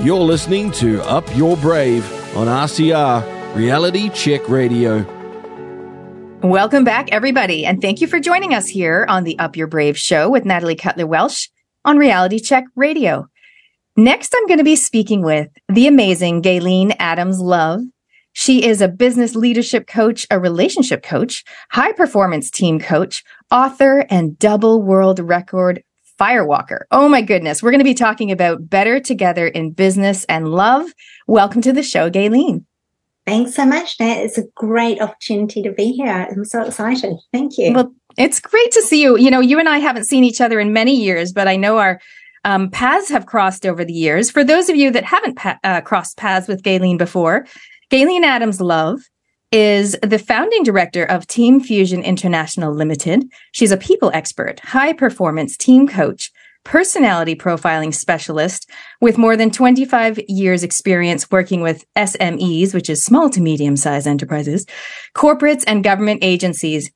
You're listening to Up Your Brave on RCR Reality Check Radio. Welcome back, everybody, and thank you for joining us here on the Up Your Brave show with Natalie Cutler Welsh on Reality Check Radio. Next, I'm going to be speaking with the amazing Gaelene Adams Love. She is a business leadership coach, a relationship coach, high performance team coach, author, and double world record firewalker. Oh my goodness. We're going to be talking about better together in business and love. Welcome to the show, Gaelene. Thanks so much, Nat. It's a great opportunity to be here. I'm so excited. Thank you. Well, it's great to see you. You know, you and I haven't seen each other in many years, but I know our um, paths have crossed over the years. For those of you that haven't pa- uh, crossed paths with Gaelene before, Gaelene Adams Love is the founding director of Team Fusion International Limited. She's a people expert, high performance team coach, personality profiling specialist with more than 25 years experience working with SMEs, which is small to medium sized enterprises, corporates and government agencies.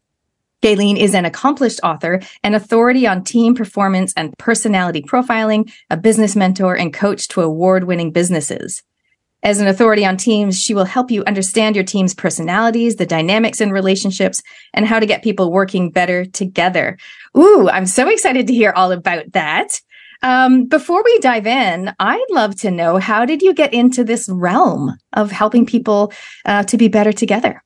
Gaelene is an accomplished author, an authority on team performance and personality profiling, a business mentor and coach to award winning businesses. As an authority on teams, she will help you understand your team's personalities, the dynamics in relationships, and how to get people working better together. Ooh, I'm so excited to hear all about that. Um, before we dive in, I'd love to know how did you get into this realm of helping people uh, to be better together?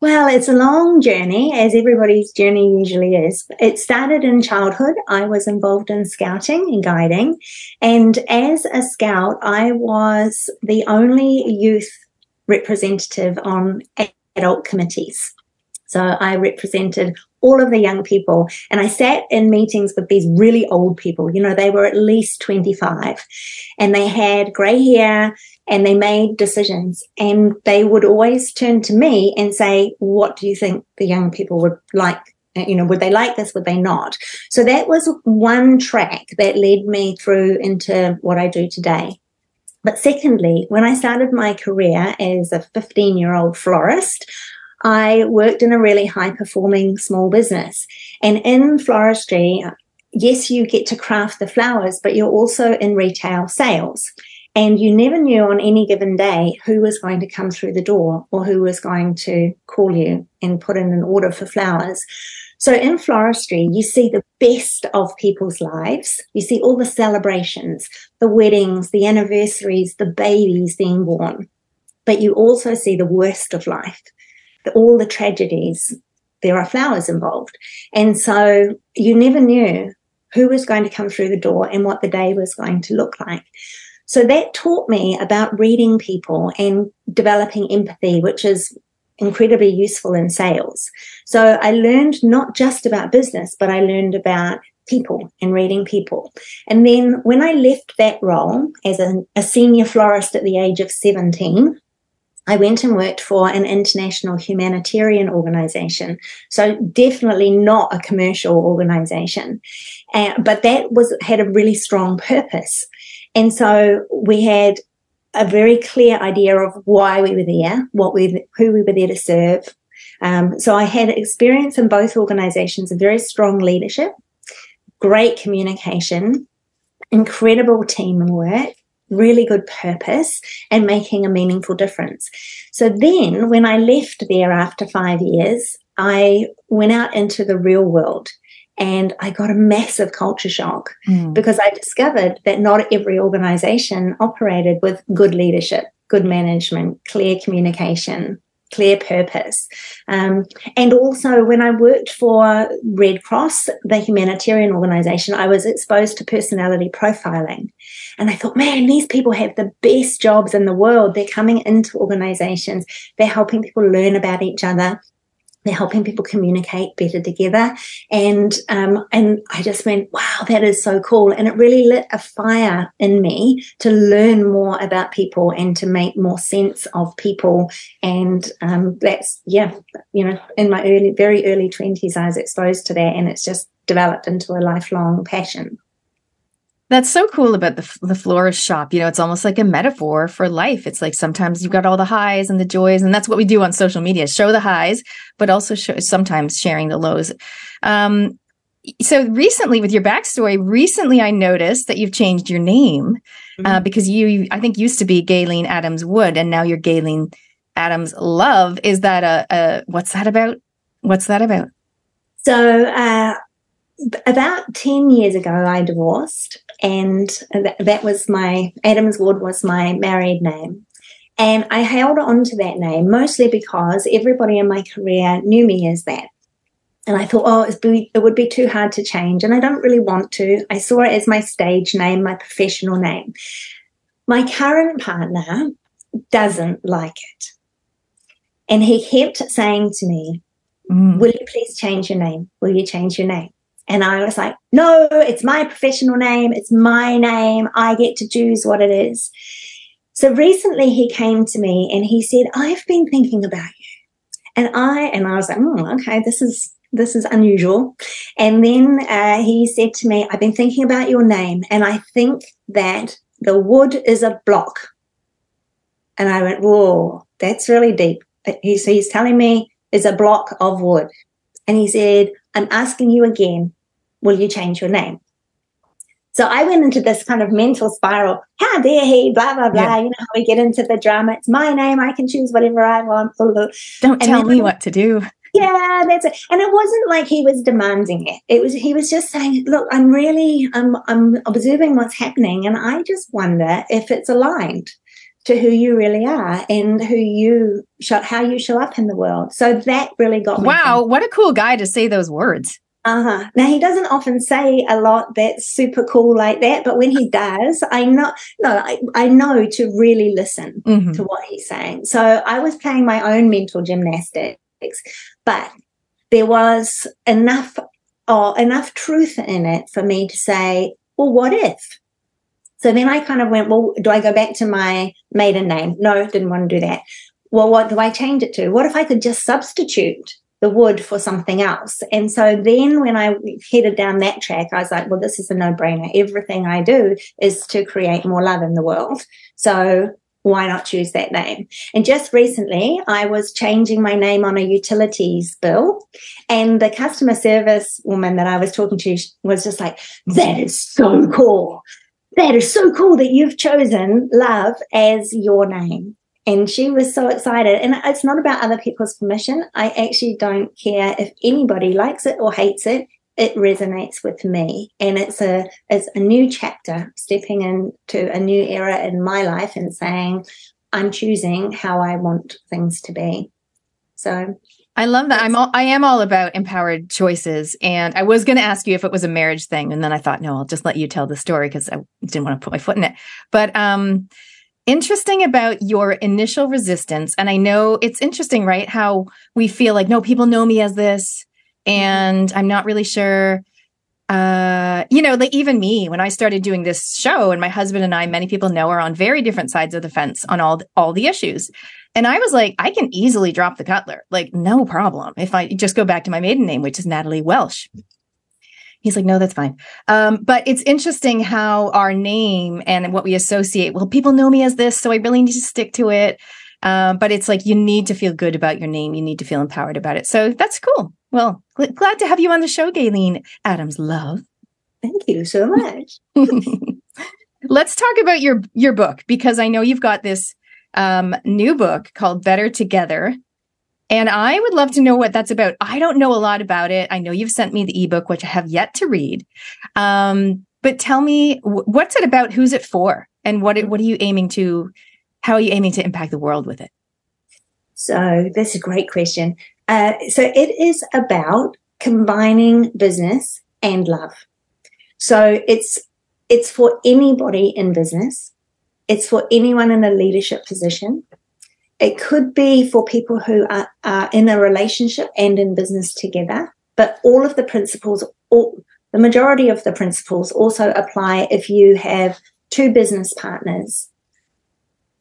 Well, it's a long journey, as everybody's journey usually is. It started in childhood. I was involved in scouting and guiding. And as a scout, I was the only youth representative on adult committees. So I represented all of the young people and I sat in meetings with these really old people. You know, they were at least 25 and they had gray hair and they made decisions and they would always turn to me and say, what do you think the young people would like? You know, would they like this? Would they not? So that was one track that led me through into what I do today. But secondly, when I started my career as a 15 year old florist, I worked in a really high performing small business. And in floristry, yes, you get to craft the flowers, but you're also in retail sales. And you never knew on any given day who was going to come through the door or who was going to call you and put in an order for flowers. So in floristry, you see the best of people's lives. You see all the celebrations, the weddings, the anniversaries, the babies being born. But you also see the worst of life, the, all the tragedies. There are flowers involved. And so you never knew who was going to come through the door and what the day was going to look like. So that taught me about reading people and developing empathy, which is incredibly useful in sales. So I learned not just about business, but I learned about people and reading people. And then when I left that role as a, a, senior florist at the age of 17, I went and worked for an international humanitarian organization. So definitely not a commercial organization. Uh, but that was, had a really strong purpose. And so we had a very clear idea of why we were there, what we, who we were there to serve. Um, so I had experience in both organizations of very strong leadership, great communication, incredible teamwork, really good purpose and making a meaningful difference. So then when I left there after five years, I went out into the real world and I got a massive culture shock mm. because I discovered that not every organization operated with good leadership, good management, clear communication, clear purpose. Um, and also, when I worked for Red Cross, the humanitarian organization, I was exposed to personality profiling. And I thought, man, these people have the best jobs in the world. They're coming into organizations, they're helping people learn about each other, they're helping people communicate better together. And um, and I just went, wow, that is so cool. And it really lit a fire in me to learn more about people and to make more sense of people. And um, that's yeah, you know, in my early, very early twenties, I was exposed to that, and it's just developed into a lifelong passion. That's so cool about the, the florist shop. You know, it's almost like a metaphor for life. It's like sometimes you've got all the highs and the joys, and that's what we do on social media show the highs, but also show, sometimes sharing the lows. Um, so recently with your backstory, recently I noticed that you've changed your name uh, mm-hmm. uh, because you, I think, used to be Gaelene Adams Wood, and now you're Gaelene Adams Love. Is that a, a what's that about? What's that about? So, uh, about 10 years ago, I divorced, and th- that was my Adams Wood was my married name. And I held on to that name mostly because everybody in my career knew me as that. And I thought, oh, be, it would be too hard to change. And I don't really want to. I saw it as my stage name, my professional name. My current partner doesn't like it. And he kept saying to me, mm. Will you please change your name? Will you change your name? And I was like, No, it's my professional name. It's my name. I get to choose what it is. So recently he came to me and he said, I've been thinking about you. And I, and I was like, oh, okay, this is, this is unusual. And then uh, he said to me, I've been thinking about your name and I think that the wood is a block. And I went, whoa, that's really deep. He's telling me it's a block of wood. And he said, I'm asking you again, will you change your name? So I went into this kind of mental spiral. How dare he? Blah blah blah. Yeah. You know how we get into the drama. It's my name. I can choose whatever I want. Don't and tell me what to do. Yeah, that's it. And it wasn't like he was demanding it. It was he was just saying, "Look, I'm really I'm I'm observing what's happening, and I just wonder if it's aligned." to who you really are and who you show, how you show up in the world. So that really got me. Wow, thinking. what a cool guy to say those words. Uh-huh. Now he doesn't often say a lot that's super cool like that, but when he does, I know no, I, I know to really listen mm-hmm. to what he's saying. So I was playing my own mental gymnastics, but there was enough oh, enough truth in it for me to say, well, what if? So then I kind of went, well, do I go back to my maiden name? No, didn't want to do that. Well, what do I change it to? What if I could just substitute the wood for something else? And so then when I headed down that track, I was like, well, this is a no brainer. Everything I do is to create more love in the world. So why not choose that name? And just recently, I was changing my name on a utilities bill, and the customer service woman that I was talking to was just like, That is so cool that is so cool that you've chosen love as your name. And she was so excited. And it's not about other people's permission. I actually don't care if anybody likes it or hates it. It resonates with me. And it's a it's a new chapter, stepping into a new era in my life and saying, I'm choosing how I want things to be. So I love that. I'm all, I am all about empowered choices. And I was going to ask you if it was a marriage thing. And then I thought, no, I'll just let you tell the story because I didn't want to put my foot in it. But, um, interesting about your initial resistance. And I know it's interesting, right? How we feel like, no, people know me as this and I'm not really sure. Uh, you know, like even me, when I started doing this show and my husband and I, many people know are on very different sides of the fence on all, all the issues. And I was like, I can easily drop the Cutler, like no problem. If I just go back to my maiden name, which is Natalie Welsh. He's like, no, that's fine. Um, but it's interesting how our name and what we associate. Well, people know me as this, so I really need to stick to it. Um, but it's like you need to feel good about your name. You need to feel empowered about it. So that's cool. Well, gl- glad to have you on the show, Gaelene Adams. Love. Thank you so much. Let's talk about your your book because I know you've got this um, new book called Better Together. And I would love to know what that's about. I don't know a lot about it. I know you've sent me the ebook, which I have yet to read. Um, but tell me, what's it about? Who's it for? And what, what are you aiming to, how are you aiming to impact the world with it? So that's a great question. Uh, so it is about combining business and love. So it's, it's for anybody in business. It's for anyone in a leadership position. It could be for people who are, are in a relationship and in business together, but all of the principles, all, the majority of the principles also apply if you have two business partners.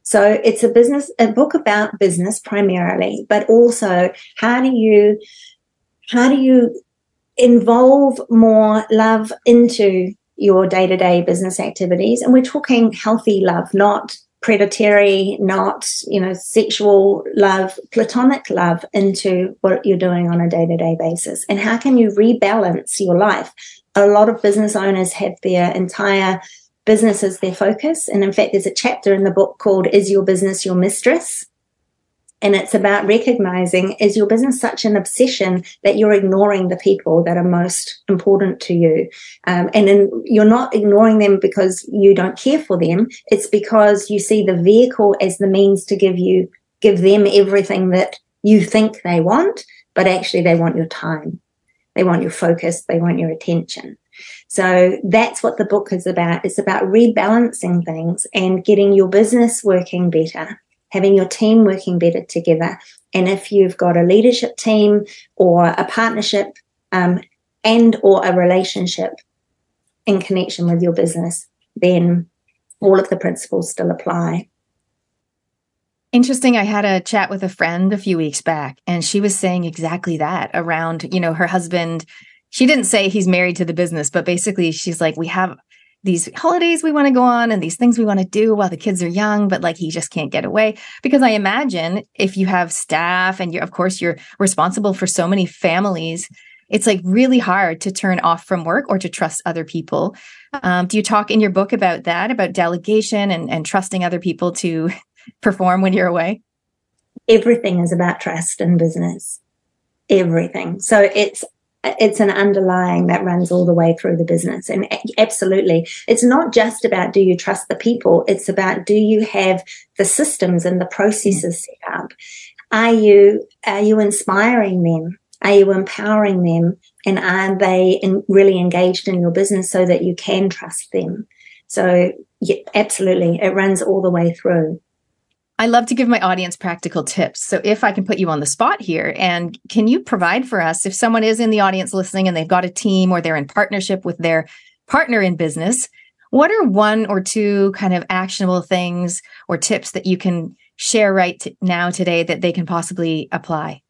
So it's a business, a book about business primarily, but also how do you, how do you involve more love into your day to day business activities. And we're talking healthy love, not predatory, not, you know, sexual love, platonic love into what you're doing on a day to day basis? And how can you rebalance your life? A lot of business owners have their entire business as their focus. And in fact, there's a chapter in the book called Is Your Business Your Mistress? And it's about recognizing is your business such an obsession that you're ignoring the people that are most important to you? Um, and then you're not ignoring them because you don't care for them. It's because you see the vehicle as the means to give you, give them everything that you think they want, but actually they want your time. They want your focus. They want your attention. So that's what the book is about. It's about rebalancing things and getting your business working better having your team working better together. And if you've got a leadership team or a partnership um, and or a relationship in connection with your business, then all of the principles still apply. Interesting. I had a chat with a friend a few weeks back, and she was saying exactly that around, you know, her husband. She didn't say he's married to the business, but basically, she's like, we have these holidays we want to go on and these things we want to do while the kids are young, but like he just can't get away. Because I imagine if you have staff and you're, of course, you're responsible for so many families, it's like really hard to turn off from work or to trust other people. Um, do you talk in your book about that, about delegation and, and trusting other people to perform when you're away? Everything is about trust in business. Everything. So it's it's an underlying that runs all the way through the business. And absolutely, it's not just about do you trust the people, it's about do you have the systems and the processes set up? Are you are you inspiring them? Are you empowering them? And are they in, really engaged in your business so that you can trust them? So, yeah, absolutely, it runs all the way through. I love to give my audience practical tips. So if I can put you on the spot here and can you provide for us if someone is in the audience listening and they've got a team or they're in partnership with their partner in business, what are one or two kind of actionable things or tips that you can share right t- now today that they can possibly apply?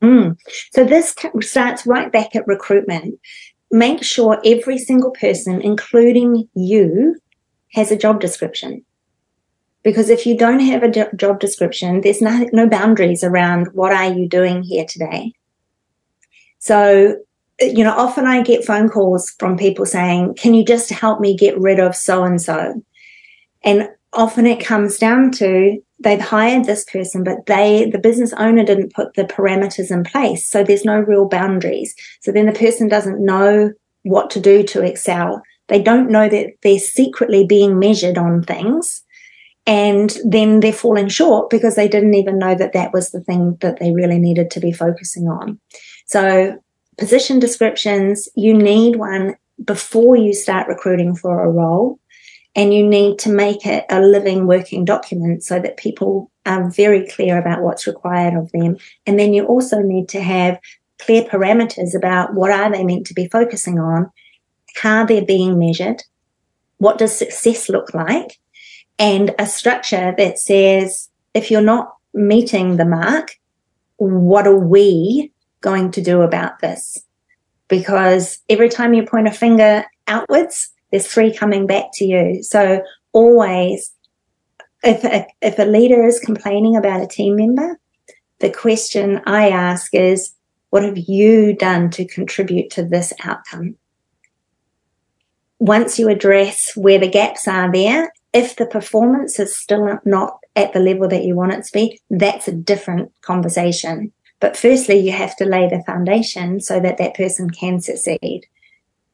Mm. So this starts right back at recruitment. Make sure every single person, including you, has a job description because if you don't have a job description, there's no, no boundaries around what are you doing here today. So, you know, often I get phone calls from people saying, can you just help me get rid of so and so? And often it comes down to they've hired this person, but they, the business owner didn't put the parameters in place. So there's no real boundaries. So then the person doesn't know what to do to excel. They don't know that they're secretly being measured on things and then they're falling short because they didn't even know that that was the thing that they really needed to be focusing on. So position descriptions, you need one before you start recruiting for a role and you need to make it a living working document so that people are very clear about what's required of them. And then you also need to have clear parameters about what are they meant to be focusing on, how they're being measured, what does success look like, and a structure that says, if you're not meeting the mark, what are we going to do about this? Because every time you point a finger outwards, there's three coming back to you. So always, if a, if a leader is complaining about a team member, the question I ask is, what have you done to contribute to this outcome? Once you address where the gaps are there if the performance is still not at the level that you want it to be, that's a different conversation. But firstly, you have to lay the foundation so that that person can succeed.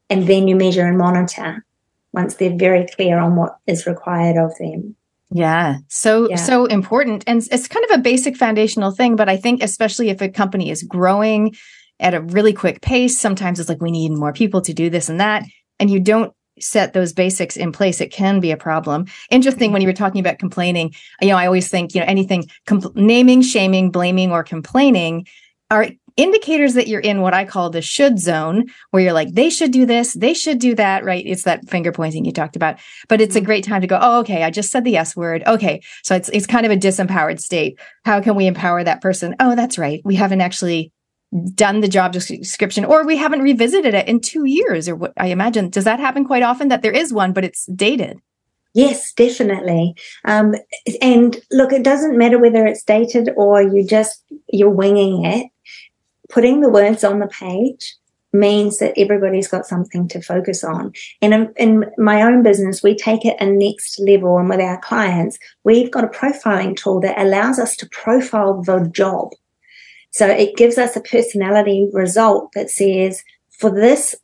And then you measure and monitor once they're very clear on what is required of them. Yeah. So, yeah. so important. And it's kind of a basic foundational thing, but I think especially if a company is growing at a really quick pace, sometimes it's like we need more people to do this and that. And you don't set those basics in place, it can be a problem. Interesting when you were talking about complaining, you know, I always think, you know, anything compl- naming, shaming, blaming, or complaining are indicators that you're in what I call the should zone, where you're like, they should do this, they should do that, right? It's that finger pointing you talked about. But it's a mm-hmm. great time to go, oh, okay, I just said the S word. Okay. So it's it's kind of a disempowered state. How can we empower that person? Oh, that's right. We haven't actually done the job description or we haven't revisited it in two years or what I imagine. Does that happen quite often that there is one, but it's dated? Yes, definitely. Um, and look, it doesn't matter whether it's dated or you just, you're winging it. Putting the words on the page means that everybody's got something to focus on. And in, in, my own business, we take it a next level. And with our clients, we've got a profiling tool that allows us to profile the job. So it gives us a personality result that says for this,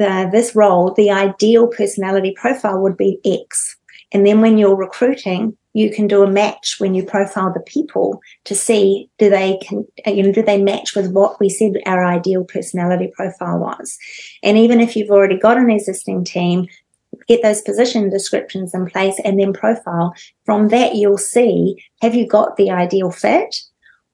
uh, this role, the ideal personality profile would be X. And then when you're recruiting, you can do a match when you profile the people to see do they can you know do they match with what we said our ideal personality profile was. And even if you've already got an existing team, get those position descriptions in place and then profile. From that, you'll see have you got the ideal fit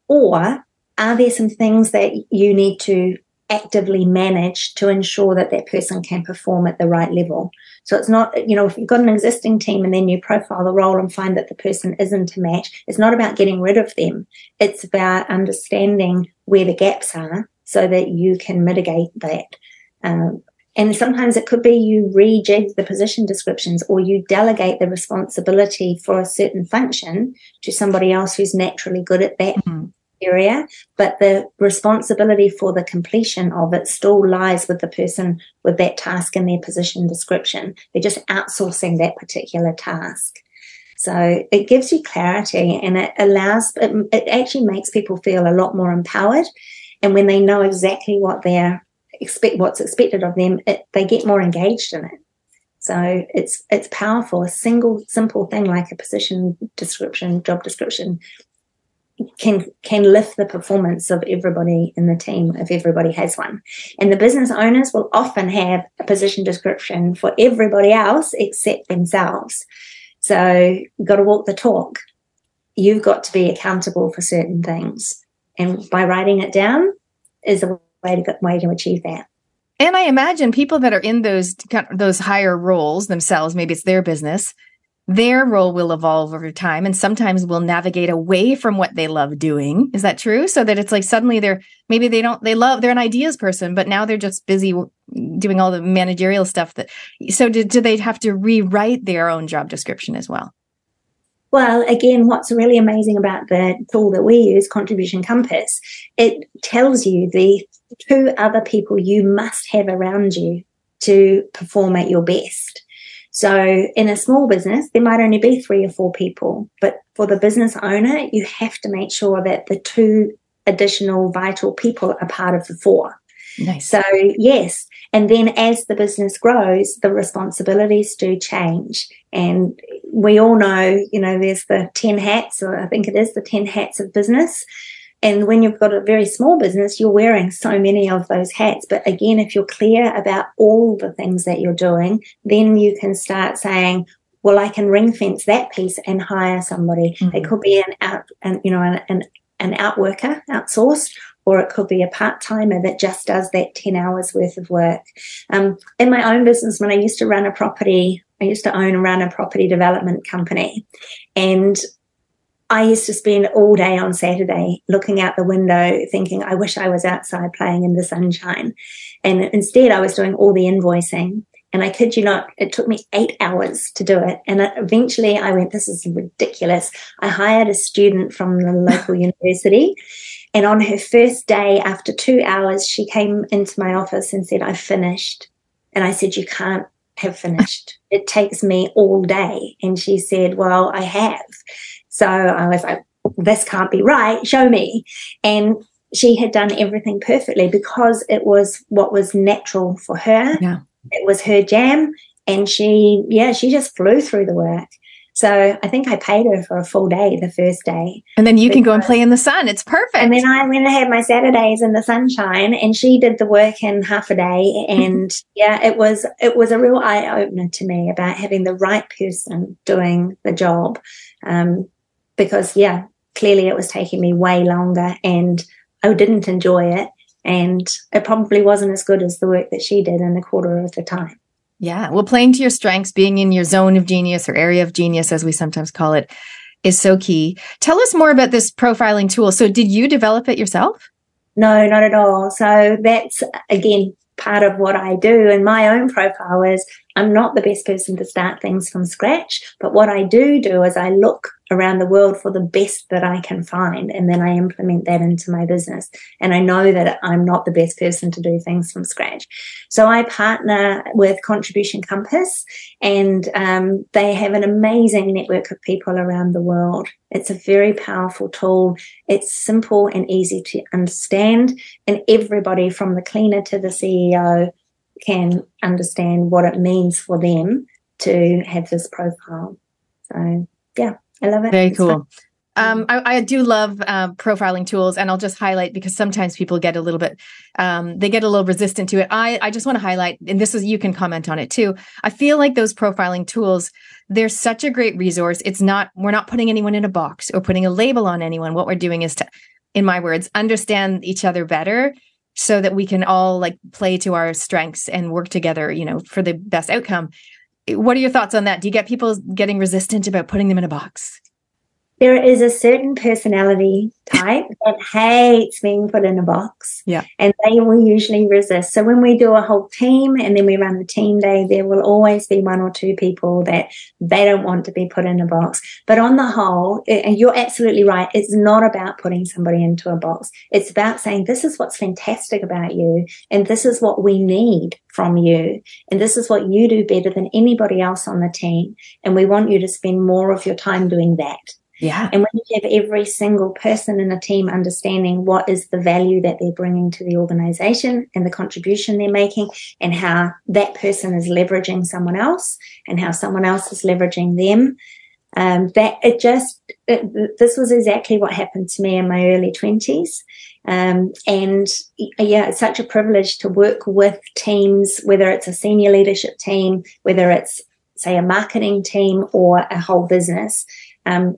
or are there some things that you need to actively manage to ensure that that person can perform at the right level. So it's not, you know, if you've got an existing team and then you profile the role and find that the person isn't a match, it's not about getting rid of them. It's about understanding where the gaps are so that you can mitigate that. Um, and sometimes it could be you rejig the position descriptions or you delegate the responsibility for a certain function to somebody else who's naturally good at that mm-hmm area, but the responsibility for the completion of it still lies with the person with that task in their position description. They're just outsourcing that particular task. So it gives you clarity and it allows, it, it actually makes people feel a lot more empowered. And when they know exactly what they're expect, what's expected of them, it, they get more engaged in it. So it's it's powerful. A single simple thing like a position description, job description can can lift the performance of everybody in the team if everybody has one. And the business owners will often have a position description for everybody else except themselves. So you've got to walk the talk. You've got to be accountable for certain things. And by writing it down is a way to way to achieve that. And I imagine people that are in those those higher roles themselves, maybe it's their business, their role will evolve over time and sometimes will navigate away from what they love doing. Is that true? So that it's like suddenly they're maybe they don't they love they're an ideas person, but now they're just busy doing all the managerial stuff that so do, do they have to rewrite their own job description as well? Well, again, what's really amazing about the tool that we use, Contribution Compass, it tells you the two other people you must have around you to perform at your best. So in a small business, there might only be three or four people, but for the business owner, you have to make sure that the two additional vital people are part of the four. Nice. So yes. And then as the business grows, the responsibilities do change. And we all know, you know, there's the 10 hats, or I think it is the 10 hats of business. And when you've got a very small business, you're wearing so many of those hats. But again, if you're clear about all the things that you're doing, then you can start saying, well, I can ring fence that piece and hire somebody. Mm-hmm. It could be an out, and you know, an, an, an outworker outsourced, or it could be a part timer that just does that 10 hours worth of work. Um, in my own business, when I used to run a property, I used to own and run a property development company. And I used to spend all day on Saturday looking out the window thinking, I wish I was outside playing in the sunshine. And instead, I was doing all the invoicing. And I kid you not, it took me eight hours to do it. And eventually I went, this is ridiculous. I hired a student from the local university. And on her first day, after two hours, she came into my office and said, I've finished. And I said, You can't have finished. It takes me all day. And she said, Well, I have. So I was like, this can't be right. Show me. And she had done everything perfectly because it was what was natural for her. Yeah. It was her jam. And she, yeah, she just flew through the work. So I think I paid her for a full day the first day. And then you can go and play in the sun. It's perfect. And then I went and had my Saturdays in the sunshine and she did the work in half a day. And yeah, it was, it was a real eye opener to me about having the right person doing the job. Um, because yeah, clearly it was taking me way longer and I didn't enjoy it. And it probably wasn't as good as the work that she did in a quarter of the time. Yeah. Well, playing to your strengths, being in your zone of genius or area of genius, as we sometimes call it, is so key. Tell us more about this profiling tool. So, did you develop it yourself? No, not at all. So, that's again, part of what I do in my own profile is I'm not the best person to start things from scratch, but what I do do is I look around the world for the best that I can find and then I implement that into my business. And I know that I'm not the best person to do things from scratch. So I partner with Contribution Compass and um, they have an amazing network of people around the world. It's a very powerful tool. It's simple and easy to understand and everybody from the cleaner to the CEO can understand what it means for them to have this profile. So yeah, I love it. Very it's cool. Um, I, I, do love uh, profiling tools, and I'll just highlight because sometimes people get a little bit, um, they get a little resistant to it. I, I just want to highlight, and this is you can comment on it too. I feel like those profiling tools, they're such a great resource. It's not, we're not putting anyone in a box or putting a label on anyone. What we're doing is to, in my words, understand each other better so that we can all like play to our strengths and work together, you know, for the best outcome. What are your thoughts on that? Do you get people getting resistant about putting them in a box? There is a certain personality type that hates being put in a box. Yeah. And they will usually resist. So when we do a whole team and then we run the team day, there will always be one or two people that they don't want to be put in a box. But on the whole, and you're absolutely right, it's not about putting somebody into a box. It's about saying, this is what's fantastic about you. And this is what we need from you. And this is what you do better than anybody else on the team. And we want you to spend more of your time doing that. Yeah. And when you have every single person in a team understanding what is the value that they're bringing to the organization and the contribution they're making and how that person is leveraging someone else and how someone else is leveraging them, um, that it just, it, this was exactly what happened to me in my early twenties. Um, and yeah, it's such a privilege to work with teams, whether it's a senior leadership team, whether it's say a marketing team or a whole business. Um,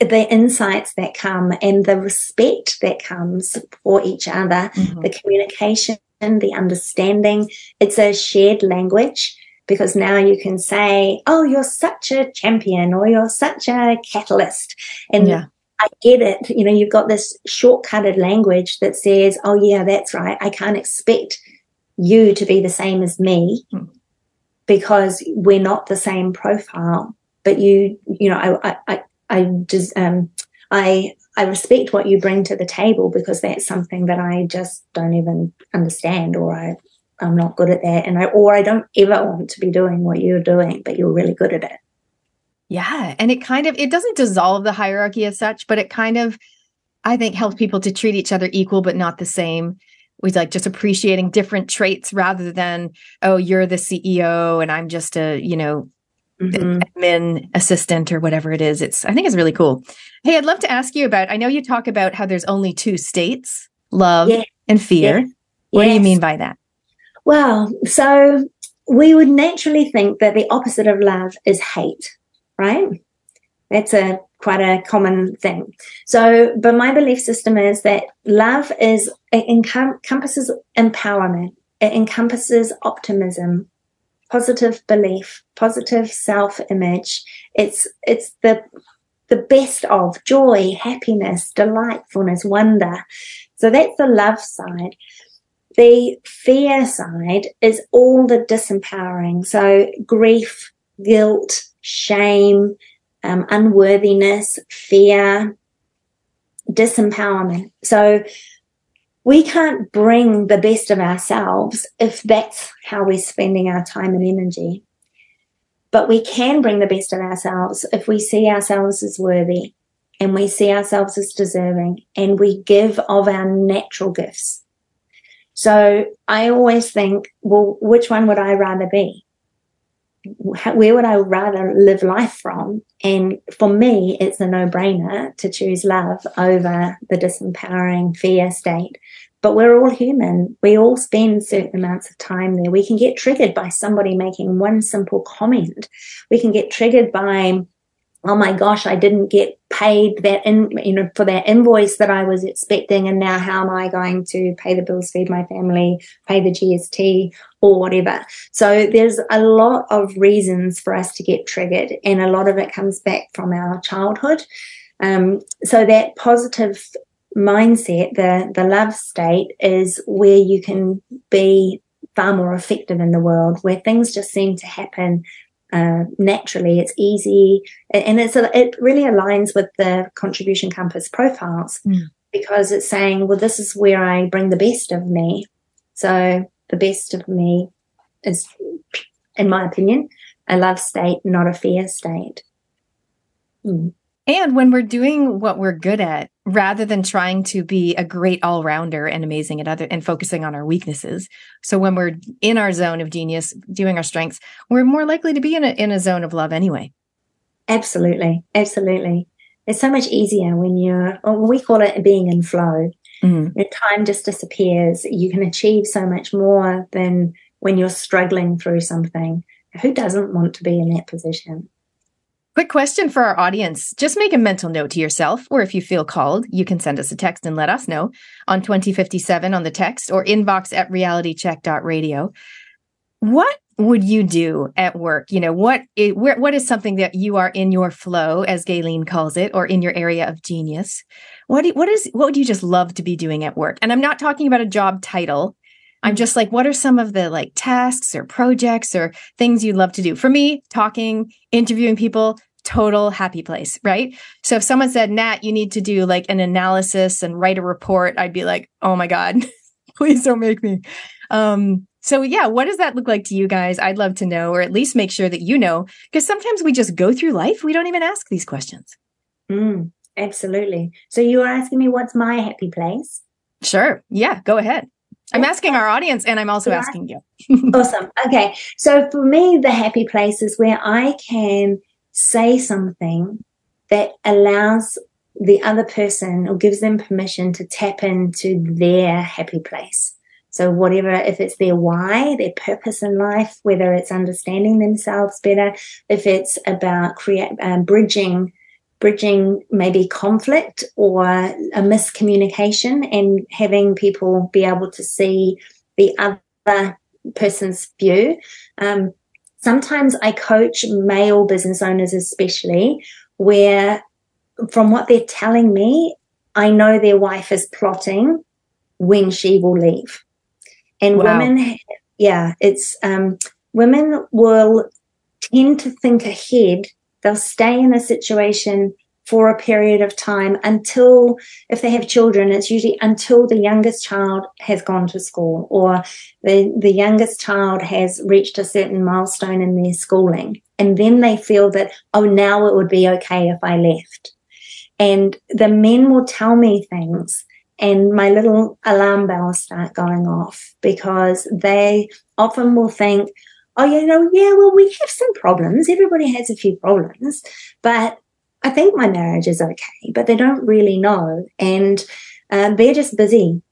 the insights that come and the respect that comes for each other, mm-hmm. the communication, the understanding. It's a shared language because now you can say, Oh, you're such a champion or you're such a catalyst. And yeah. I get it. You know, you've got this shortcutted language that says, Oh, yeah, that's right. I can't expect you to be the same as me mm. because we're not the same profile. But you, you know, I, I, I just um, I I respect what you bring to the table because that's something that I just don't even understand or I I'm not good at that and I or I don't ever want to be doing what you're doing, but you're really good at it. Yeah. And it kind of it doesn't dissolve the hierarchy as such, but it kind of I think helps people to treat each other equal but not the same. We like just appreciating different traits rather than, oh, you're the CEO and I'm just a, you know, mm-hmm. admin assistant or whatever it is. It's I think it's really cool. Hey, I'd love to ask you about. I know you talk about how there's only two states: love yeah. and fear. Yeah. What yes. do you mean by that? Well, so we would naturally think that the opposite of love is hate, right? That's a quite a common thing. So, but my belief system is that love is it encompasses empowerment. It encompasses optimism positive belief, positive self-image. It's it's the the best of joy, happiness, delightfulness, wonder. So that's the love side. The fear side is all the disempowering. So grief, guilt, shame, um, unworthiness, fear, disempowerment. So we can't bring the best of ourselves if that's how we're spending our time and energy. But we can bring the best of ourselves if we see ourselves as worthy and we see ourselves as deserving and we give of our natural gifts. So I always think, well, which one would I rather be? Where would I rather live life from? And for me, it's a no brainer to choose love over the disempowering fear state but we're all human. We all spend certain amounts of time there. We can get triggered by somebody making one simple comment. We can get triggered by, oh my gosh, I didn't get paid that in, you know, for that invoice that I was expecting. And now how am I going to pay the bills, feed my family, pay the GST or whatever? So there's a lot of reasons for us to get triggered. And a lot of it comes back from our childhood. Um, so that positive mindset, the, the love state is where you can be far more effective in the world where things just seem to happen uh, naturally. It's easy, and it's a, it really aligns with the contribution compass profiles mm. because it's saying, well, this is where I bring the best of me. So the best of me is, in my opinion, a love state, not a fear state. Mm. And when we're doing what we're good at, rather than trying to be a great all rounder and amazing at other and focusing on our weaknesses. So when we're in our zone of genius, doing our strengths, we're more likely to be in a, in a zone of love anyway. Absolutely. Absolutely. It's so much easier when you're, we call it being in flow. Mm-hmm. Your time just disappears. You can achieve so much more than when you're struggling through something. Who doesn't want to be in that position? Quick question for our audience. Just make a mental note to yourself, or if you feel called, you can send us a text and let us know on 2057 on the text or inbox at realitycheck.radio. What would you do at work? You know, what is, what is something that you are in your flow, as Gaelene calls it, or in your area of genius? What do, what is what would you just love to be doing at work? And I'm not talking about a job title. I'm just like, what are some of the like tasks or projects or things you'd love to do? For me, talking, interviewing people, total happy place, right? So if someone said, Nat, you need to do like an analysis and write a report, I'd be like, oh my God, please don't make me. Um, so yeah, what does that look like to you guys? I'd love to know, or at least make sure that you know, because sometimes we just go through life. We don't even ask these questions. Mm, absolutely. So you are asking me what's my happy place? Sure. Yeah, go ahead. I'm asking our audience and I'm also yeah. asking you. awesome. Okay. So for me, the happy place is where I can say something that allows the other person or gives them permission to tap into their happy place. So whatever, if it's their why, their purpose in life, whether it's understanding themselves better, if it's about create, um, bridging, bridging maybe conflict or a miscommunication and having people be able to see the other person's view. Um, sometimes I coach male business owners, especially where from what they're telling me, I know their wife is plotting when she will leave. And wow. women, yeah, it's, um, women will tend to think ahead. They'll stay in a situation for a period of time until, if they have children, it's usually until the youngest child has gone to school or the, the youngest child has reached a certain milestone in their schooling. And then they feel that, oh, now it would be okay if I left. And the men will tell me things and my little alarm bells start going off because they often will think, oh, you know, yeah, well, we have some problems. Everybody has a few problems, but I think my marriage is okay, but they don't really know. And uh, they're just busy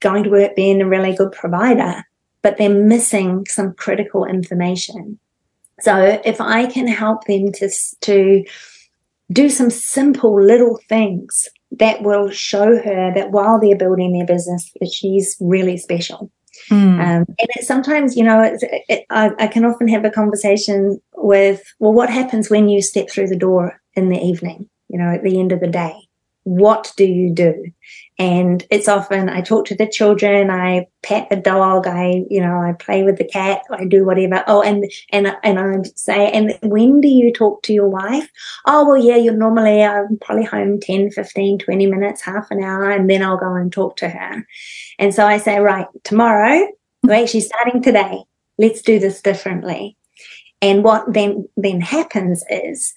going to work, being a really good provider, but they're missing some critical information. So if I can help them to, to do some simple little things that will show her that while they're building their business, that she's really special. Mm. Um, and sometimes, you know, it, it, I, I can often have a conversation with, well, what happens when you step through the door in the evening, you know, at the end of the day. What do you do? And it's often I talk to the children, I pet the dog, I, you know, I play with the cat, I do whatever. Oh, and and and I say, and when do you talk to your wife? Oh, well, yeah, you're normally I'm probably home 10, 15, 20 minutes, half an hour, and then I'll go and talk to her. And so I say, right, tomorrow, we're actually starting today. Let's do this differently. And what then then happens is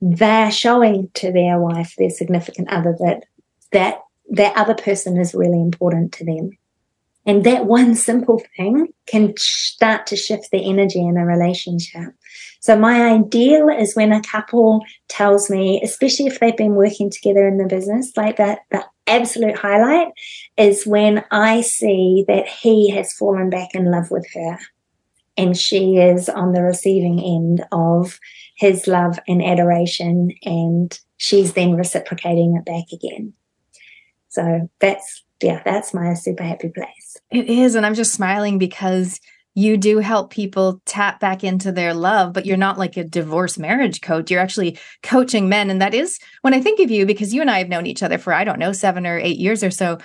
they're showing to their wife, their significant other, that that that other person is really important to them. And that one simple thing can start to shift the energy in a relationship. So my ideal is when a couple tells me, especially if they've been working together in the business, like that, the absolute highlight is when I see that he has fallen back in love with her and she is on the receiving end of his love and adoration, and she's then reciprocating it back again. So that's, yeah, that's my super happy place. It is. And I'm just smiling because you do help people tap back into their love, but you're not like a divorce marriage coach. You're actually coaching men. And that is when I think of you, because you and I have known each other for, I don't know, seven or eight years or so.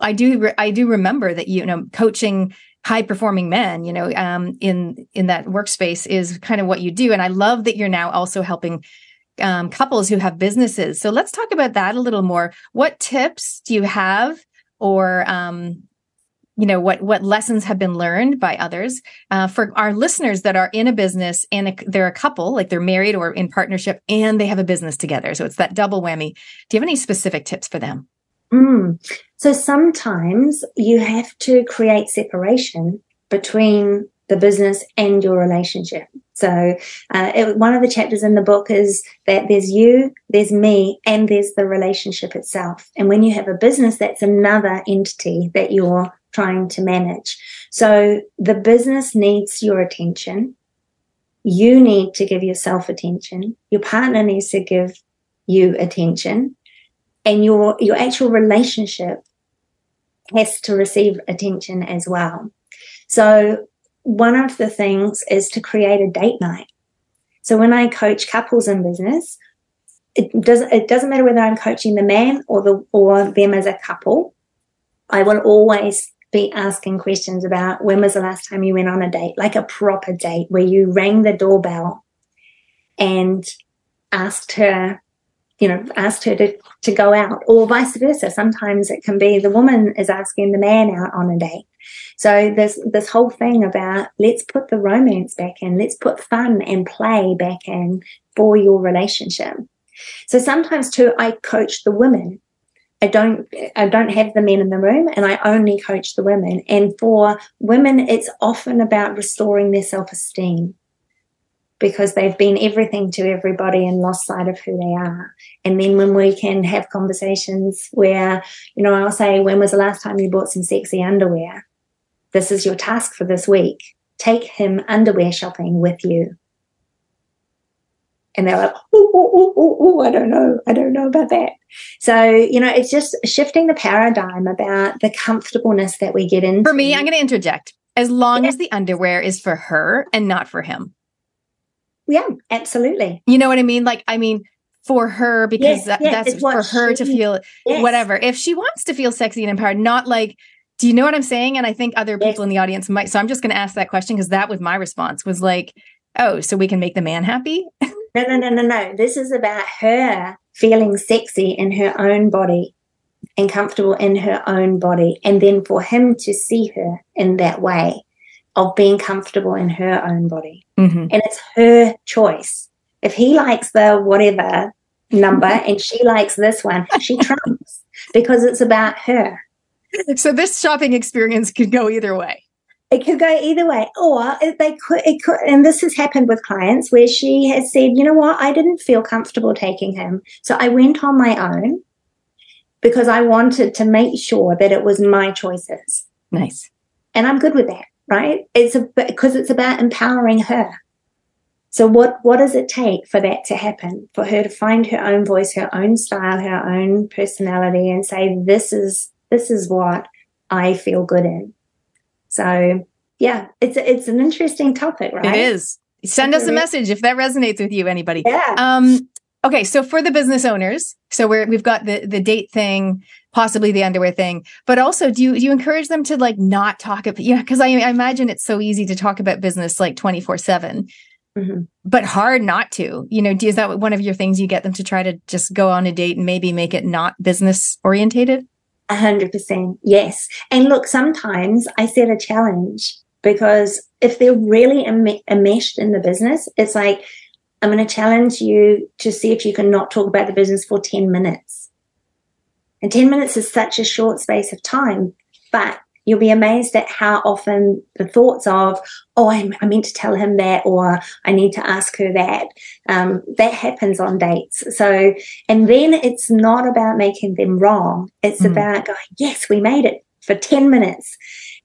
I do, I do remember that, you know, coaching high performing men you know um, in in that workspace is kind of what you do. And i love that you're now also helping um, couples who have businesses. So let's talk about that a little more. What tips do you have or um, you know what what lessons have been learned by others uh, for our listeners that are in a business and a, they're a couple like they're married or in partnership and they have a business together? So it's that double whammy. Do you have any specific tips for them mm. so sometimes you have to create separation between the business and your relationship so uh, it, one of the chapters in the book is that there's you there's me and there's the relationship itself and when you have a business that's another entity that you're trying to manage. So the business needs your attention. You need to give yourself attention. Your partner needs to give you attention and your, your actual relationship has to receive attention as well. So one of the things is to create a date night. So when I coach couples in business, it doesn't it doesn't matter whether I'm coaching the man or the or them as a couple. I will always be asking questions about when was the last time you went on a date, like a proper date where you rang the doorbell and asked her, you know, asked her to, to go out or vice versa. Sometimes it can be the woman is asking the man out on a date. So there's this whole thing about let's put the romance back in, let's put fun and play back in for your relationship. So sometimes too, I coach the women I don't I don't have the men in the room and I only coach the women. And for women, it's often about restoring their self-esteem because they've been everything to everybody and lost sight of who they are. And then when we can have conversations where, you know, I'll say, when was the last time you bought some sexy underwear? This is your task for this week. Take him underwear shopping with you and they're like, oh, oh, oh, oh, I don't know. I don't know about that. So, you know, it's just shifting the paradigm about the comfortableness that we get in. For me, I'm going to interject. As long yeah. as the underwear is for her and not for him. Yeah, absolutely. You know what I mean? Like, I mean, for her because yes, that, yes, that's for her she, to feel yes. whatever. If she wants to feel sexy and empowered, not like, do you know what I'm saying? And I think other people in the audience might. So I'm just going to ask that question because that was my response was like, oh, so we can make the man happy? No, no, no, no, no. This is about her feeling sexy in her own body and comfortable in her own body. And then for him to see her in that way of being comfortable in her own body. Mm-hmm. And it's her choice. If he likes the whatever number and she likes this one, she trumps because it's about her. So this shopping experience could go either way it could go either way or they could it could and this has happened with clients where she has said you know what i didn't feel comfortable taking him so i went on my own because i wanted to make sure that it was my choices nice and i'm good with that right it's a, because it's about empowering her so what what does it take for that to happen for her to find her own voice her own style her own personality and say this is this is what i feel good in so yeah, it's it's an interesting topic, right? It is. Send us a message if that resonates with you, anybody. Yeah. Um, okay, so for the business owners, so we're we've got the the date thing, possibly the underwear thing, but also do you do you encourage them to like not talk about yeah? Because I, I, imagine it's so easy to talk about business like twenty four seven. Mm-hmm. But hard not to, you know. Is that one of your things you get them to try to just go on a date and maybe make it not business orientated? A hundred percent. Yes. And look, sometimes I set a challenge because if they're really em- enmeshed in the business, it's like, I'm going to challenge you to see if you can not talk about the business for 10 minutes. And 10 minutes is such a short space of time, but you'll be amazed at how often the thoughts of, oh, I, I meant to tell him that, or I need to ask her that, um, that happens on dates. So, and then it's not about making them wrong. It's mm. about going, yes, we made it for 10 minutes.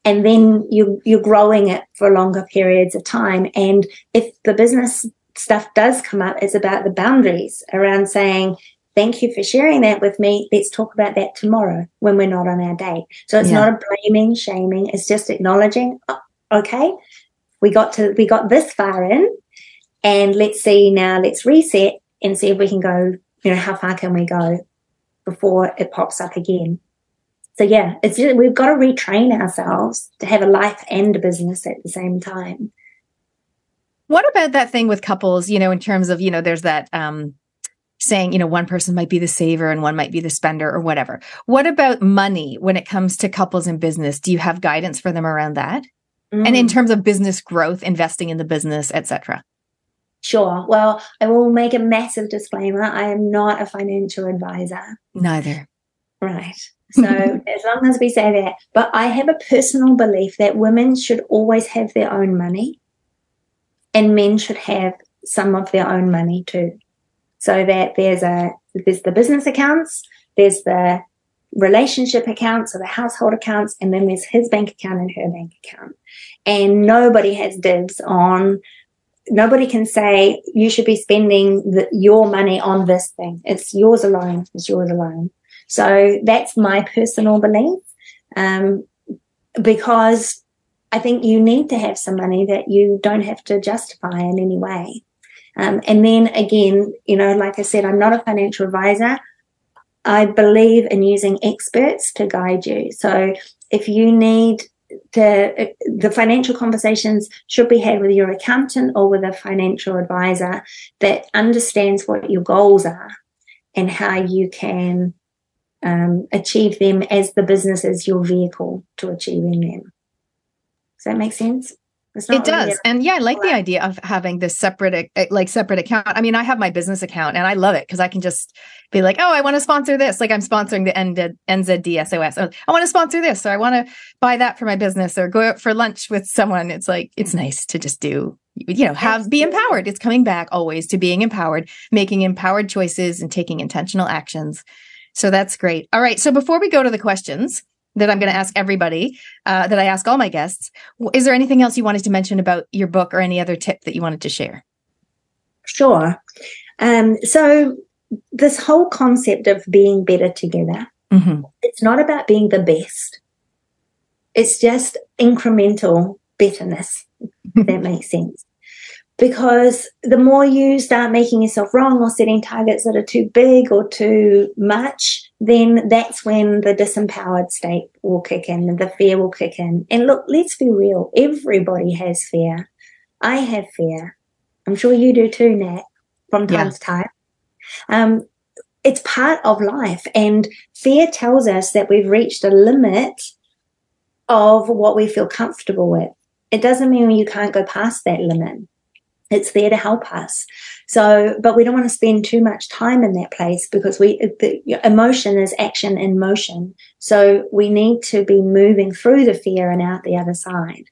And then you, you're growing it for longer periods of time. And if the business stuff does come up, it's about the boundaries around saying, thank you for sharing that with me. Let's talk about that tomorrow when we're not on our date. So it's yeah. not a blaming, shaming. It's just acknowledging, oh, okay, we got to, we got this far in and let's see now, let's reset and see if we can go, you know, how far can we go before it pops up again. So yeah, it's just, we've got to retrain ourselves to have a life and a business at the same time. What about that thing with couples, you know, in terms of, you know, there's that um saying, you know, one person might be the saver and one might be the spender or whatever. What about money when it comes to couples in business? Do you have guidance for them around that? Mm. And in mm. terms of business growth, investing in the business, etc. Sure. Well, I will make a massive disclaimer. I am not a financial advisor. Neither. Right. So as long as we say that, but I have a personal belief that women should always have their own money and men should have some of their own money too. So that there's a there's the business accounts, there's the relationship accounts or the household accounts, and then there's his bank account and her bank account. And nobody has dibs on nobody can say you should be spending the, your money on this thing. It's yours alone. It's yours alone. So that's my personal belief. Um, because I think you need to have some money that you don't have to justify in any way. Um, and then again, you know, like I said, I'm not a financial advisor. I believe in using experts to guide you. So if you need to, the financial conversations should be had with your accountant or with a financial advisor that understands what your goals are and how you can um, achieve them as the business is your vehicle to achieving them. Does that make sense? It does. and yeah, I like the idea of having this separate, like separate account. I mean, I have my business account and I love it because I can just be like, oh, I want to sponsor this. Like I'm sponsoring the NZDSOS. Oh, I want to sponsor this. Or I want to buy that for my business or go out for lunch with someone. It's like, it's nice to just do, you know, have, be empowered. It's coming back always to being empowered, making empowered choices and taking intentional actions. So that's great. All right. So before we go to the questions, that I'm going to ask everybody, uh, that I ask all my guests. Is there anything else you wanted to mention about your book or any other tip that you wanted to share? Sure. Um, so, this whole concept of being better together, mm-hmm. it's not about being the best, it's just incremental betterness, that makes sense because the more you start making yourself wrong or setting targets that are too big or too much, then that's when the disempowered state will kick in and the fear will kick in. And look, let's be real. Everybody has fear. I have fear. I'm sure you do too, Nat, from time yeah. to time. Um, it's part of life. And fear tells us that we've reached a limit of what we feel comfortable with. It doesn't mean you can't go past that limit. It's there to help us. So, but we don't want to spend too much time in that place because we, the, emotion is action in motion. So we need to be moving through the fear and out the other side.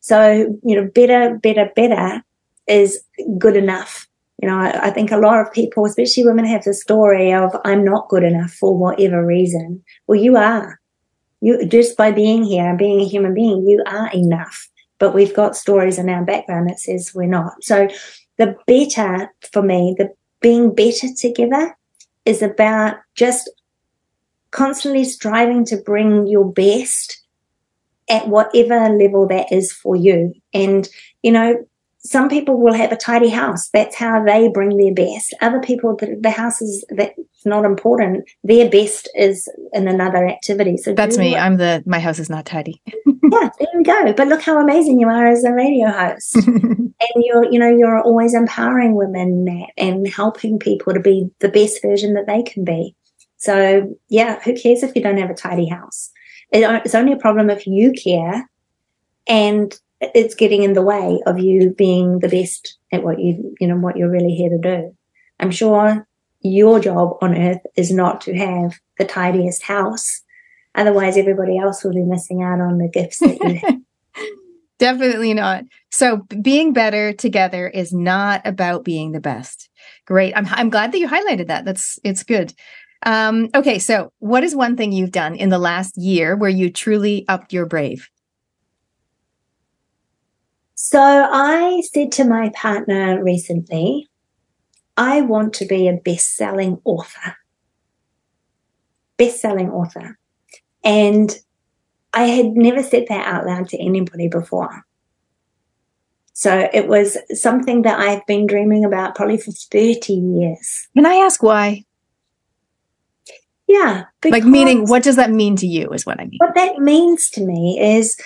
So, you know, better, better, better is good enough. You know, I, I think a lot of people, especially women, have the story of I'm not good enough for whatever reason. Well, you are. You just by being here and being a human being, you are enough but we've got stories in our background that says we're not. So the better for me, the being better together is about just constantly striving to bring your best at whatever level that is for you. And, you know, some people will have a tidy house. That's how they bring their best. Other people, the, the house is that's not important. Their best is in another activity. So that's me. I'm the my house is not tidy. yeah, there you go. But look how amazing you are as a radio host, and you're you know you're always empowering women and helping people to be the best version that they can be. So yeah, who cares if you don't have a tidy house? It's only a problem if you care and it's getting in the way of you being the best at what you you know what you're really here to do. I'm sure your job on earth is not to have the tidiest house. Otherwise everybody else will be missing out on the gifts that you have. Definitely not. So being better together is not about being the best. Great. I'm I'm glad that you highlighted that. That's it's good. Um, okay, so what is one thing you've done in the last year where you truly upped your brave? So I said to my partner recently, I want to be a best selling author. Best selling author. And I had never said that out loud to anybody before. So it was something that I've been dreaming about probably for 30 years. Can I ask why? Yeah. Like meaning, what does that mean to you is what I mean. What that means to me is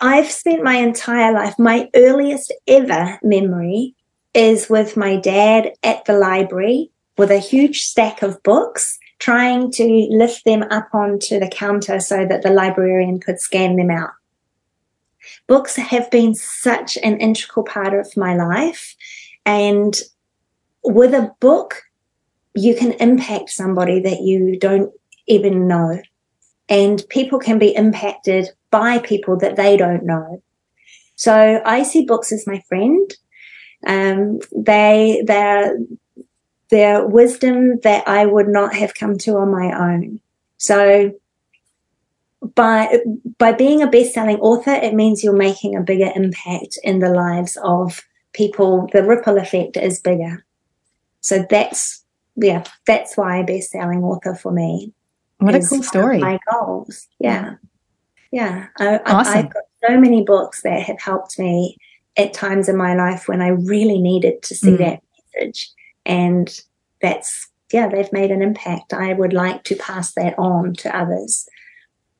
I've spent my entire life, my earliest ever memory is with my dad at the library with a huge stack of books, trying to lift them up onto the counter so that the librarian could scan them out. Books have been such an integral part of my life. And with a book, you can impact somebody that you don't even know. And people can be impacted by people that they don't know. So I see books as my friend. Um, they, they're, they're wisdom that I would not have come to on my own. So by, by being a best-selling author, it means you're making a bigger impact in the lives of people. The ripple effect is bigger. So that's, yeah, that's why a best-selling author for me. What a cool story. My goals. Yeah. Yeah. I, awesome. I've got so many books that have helped me at times in my life when I really needed to see mm. that message. And that's, yeah, they've made an impact. I would like to pass that on to others.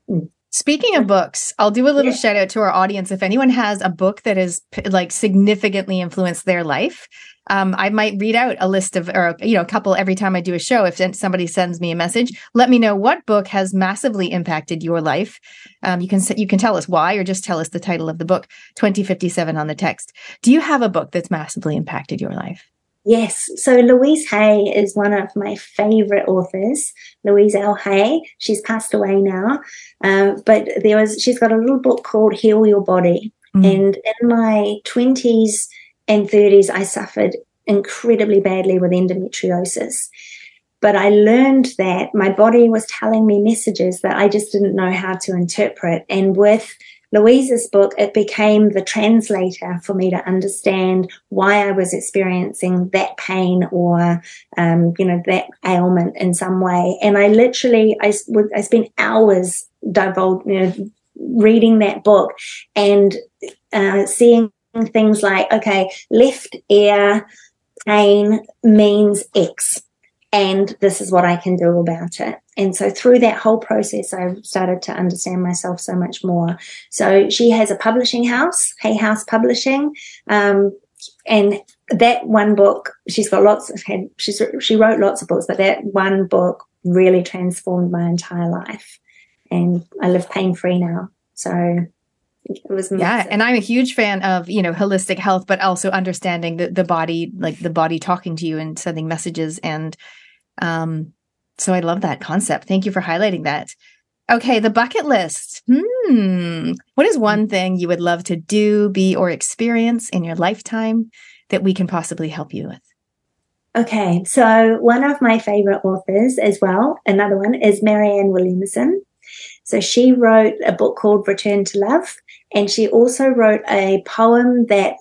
Mm. Speaking of books, I'll do a little yeah. shout out to our audience. If anyone has a book that has like significantly influenced their life, um, I might read out a list of, or you know, a couple every time I do a show. If somebody sends me a message, let me know what book has massively impacted your life. Um, you can you can tell us why, or just tell us the title of the book. Twenty fifty seven on the text. Do you have a book that's massively impacted your life? Yes. So Louise Hay is one of my favorite authors. Louise L. Hay. She's passed away now. Um, but there was, she's got a little book called Heal Your Body. Mm. And in my 20s and 30s, I suffered incredibly badly with endometriosis. But I learned that my body was telling me messages that I just didn't know how to interpret. And with Louise's book, it became the translator for me to understand why I was experiencing that pain or, um, you know, that ailment in some way. And I literally, I, would I spent hours divulge, you know, reading that book and uh, seeing things like, okay, left ear pain means X and this is what I can do about it. And so through that whole process, I started to understand myself so much more. So she has a publishing house, Hay House Publishing. Um, and that one book, she's got lots of, had, she's, she wrote lots of books, but that one book really transformed my entire life. And I live pain free now. So it was massive. yeah and i'm a huge fan of you know holistic health but also understanding the, the body like the body talking to you and sending messages and um so i love that concept. Thank you for highlighting that. Okay the bucket list. Hmm. What is one thing you would love to do be or experience in your lifetime that we can possibly help you with? Okay so one of my favorite authors as well another one is marianne williamson. So she wrote a book called Return to Love, and she also wrote a poem that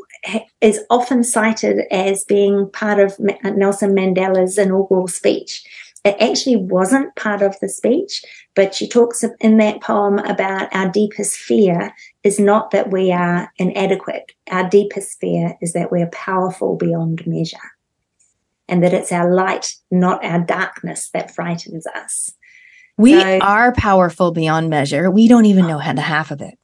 is often cited as being part of Nelson Mandela's inaugural speech. It actually wasn't part of the speech, but she talks in that poem about our deepest fear is not that we are inadequate. Our deepest fear is that we're powerful beyond measure and that it's our light, not our darkness that frightens us. We so, are powerful beyond measure. We don't even know how the half of it.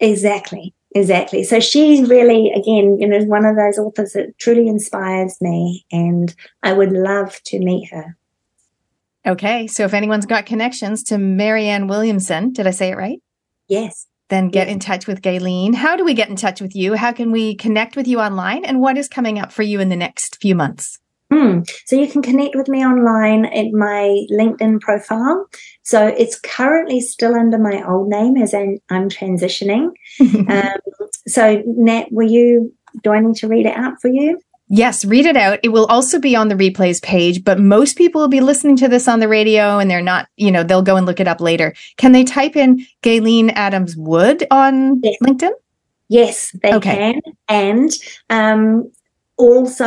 Exactly. Exactly. So she's really, again, you know, one of those authors that truly inspires me, and I would love to meet her. Okay. So if anyone's got connections to Marianne Williamson, did I say it right? Yes. Then get yes. in touch with Gaelene. How do we get in touch with you? How can we connect with you online? And what is coming up for you in the next few months? Mm. So you can connect with me online at my LinkedIn profile. So it's currently still under my old name as I'm, I'm transitioning. um, so Nat, were you, do I need to read it out for you? Yes, read it out. It will also be on the replays page, but most people will be listening to this on the radio and they're not, you know, they'll go and look it up later. Can they type in Gaelene Adams Wood on yes. LinkedIn? Yes, they okay. can. And um, also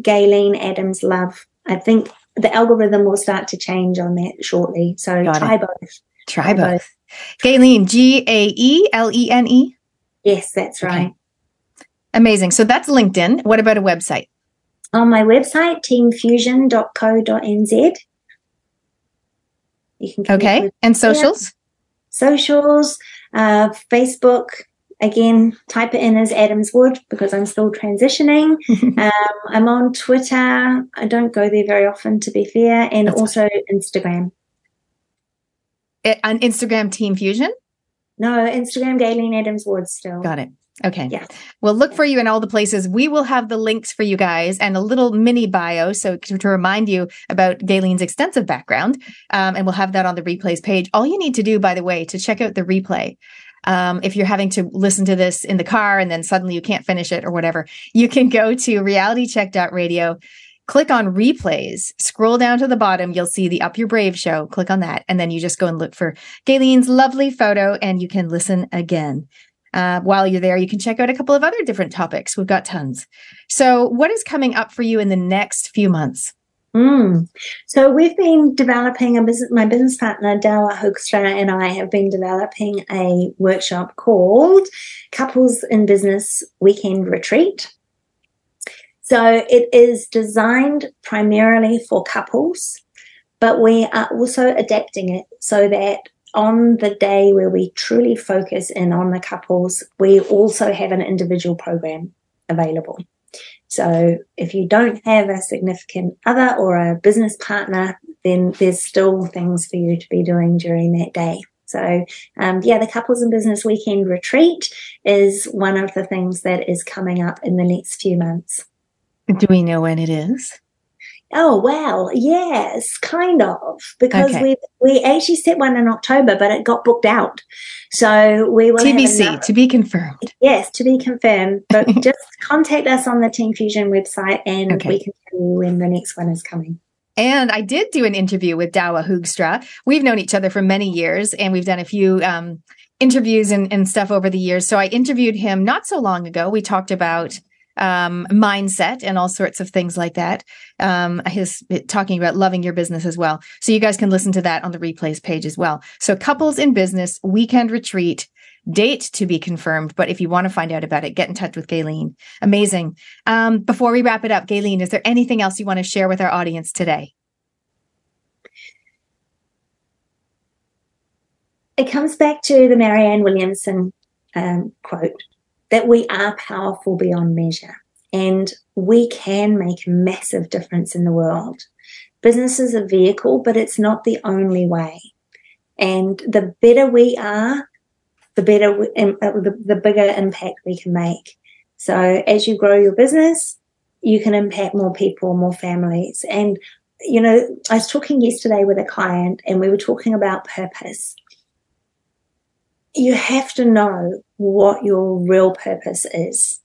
Gaelene Adams Love. I think the algorithm will start to change on that shortly. So Got try it. both. Try, try both. both. Gaelene, G A E L E N E? Yes, that's okay. Amazing. So that's LinkedIn. What about a website? On my website, teamfusion.co.nz. You can okay, and socials, socials, uh, Facebook. Again, type it in as Adams Wood because I'm still transitioning. um, I'm on Twitter. I don't go there very often, to be fair, and That's also Instagram. It, on Instagram, Team Fusion. No, Instagram, Gaelene Adams Wood still. Got it. Okay. Yeah. Well, look for you in all the places. We will have the links for you guys and a little mini bio. So to, to remind you about Gaelene's extensive background. Um, and we'll have that on the replays page. All you need to do, by the way, to check out the replay. Um, if you're having to listen to this in the car and then suddenly you can't finish it or whatever, you can go to realitycheck.radio click on replays, scroll down to the bottom, you'll see the Up Your Brave show. Click on that. And then you just go and look for Gaelene's lovely photo and you can listen again. Uh, while you're there, you can check out a couple of other different topics. We've got tons. So, what is coming up for you in the next few months? Mm. So we've been developing a business. My business partner Dawa Hoekstra and I have been developing a workshop called Couples in Business Weekend Retreat. So it is designed primarily for couples, but we are also adapting it so that on the day where we truly focus in on the couples, we also have an individual program available. So if you don't have a significant other or a business partner, then there's still things for you to be doing during that day. So, um, yeah, the Couples and Business Weekend Retreat is one of the things that is coming up in the next few months. Do we know when it is? Oh wow, yes, kind of, because okay. we we actually set one in October, but it got booked out. So we will TBC to be confirmed. Yes, to be confirmed. But just contact us on the Team Fusion website, and okay. we can tell you when the next one is coming. And I did do an interview with Dawa Hoekstra. We've known each other for many years, and we've done a few um, interviews and, and stuff over the years. So I interviewed him not so long ago. We talked about um, mindset and all sorts of things like that. Um, his talking about loving your business as well. So you guys can listen to that on the replays page as well. So couples in business weekend retreat date to be confirmed. But if you want to find out about it, get in touch with Gaelene. Amazing. Um, before we wrap it up, Gaelene, is there anything else you want to share with our audience today? It comes back to the Marianne Williamson um, quote that we are powerful beyond measure and we can make a massive difference in the world. Business is a vehicle, but it's not the only way. And the better we are, the better, uh, the bigger impact we can make. So as you grow your business, you can impact more people, more families. And, you know, I was talking yesterday with a client and we were talking about purpose you have to know what your real purpose is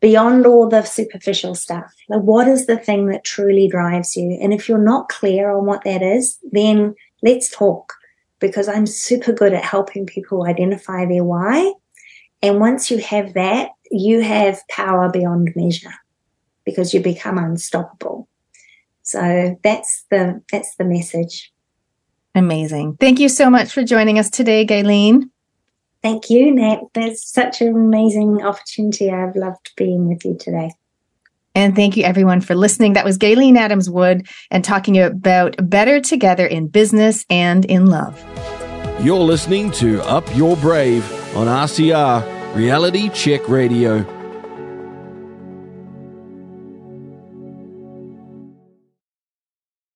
beyond all the superficial stuff. Like, what is the thing that truly drives you? And if you're not clear on what that is, then let's talk because I'm super good at helping people identify their why. And once you have that, you have power beyond measure because you become unstoppable. So that's the that's the message. Amazing. Thank you so much for joining us today, Gaelene. Thank you, Nat. There's such an amazing opportunity. I've loved being with you today. And thank you everyone for listening. That was Gaelene Adams Wood and talking about better together in business and in love. You're listening to Up Your Brave on RCR Reality Check Radio.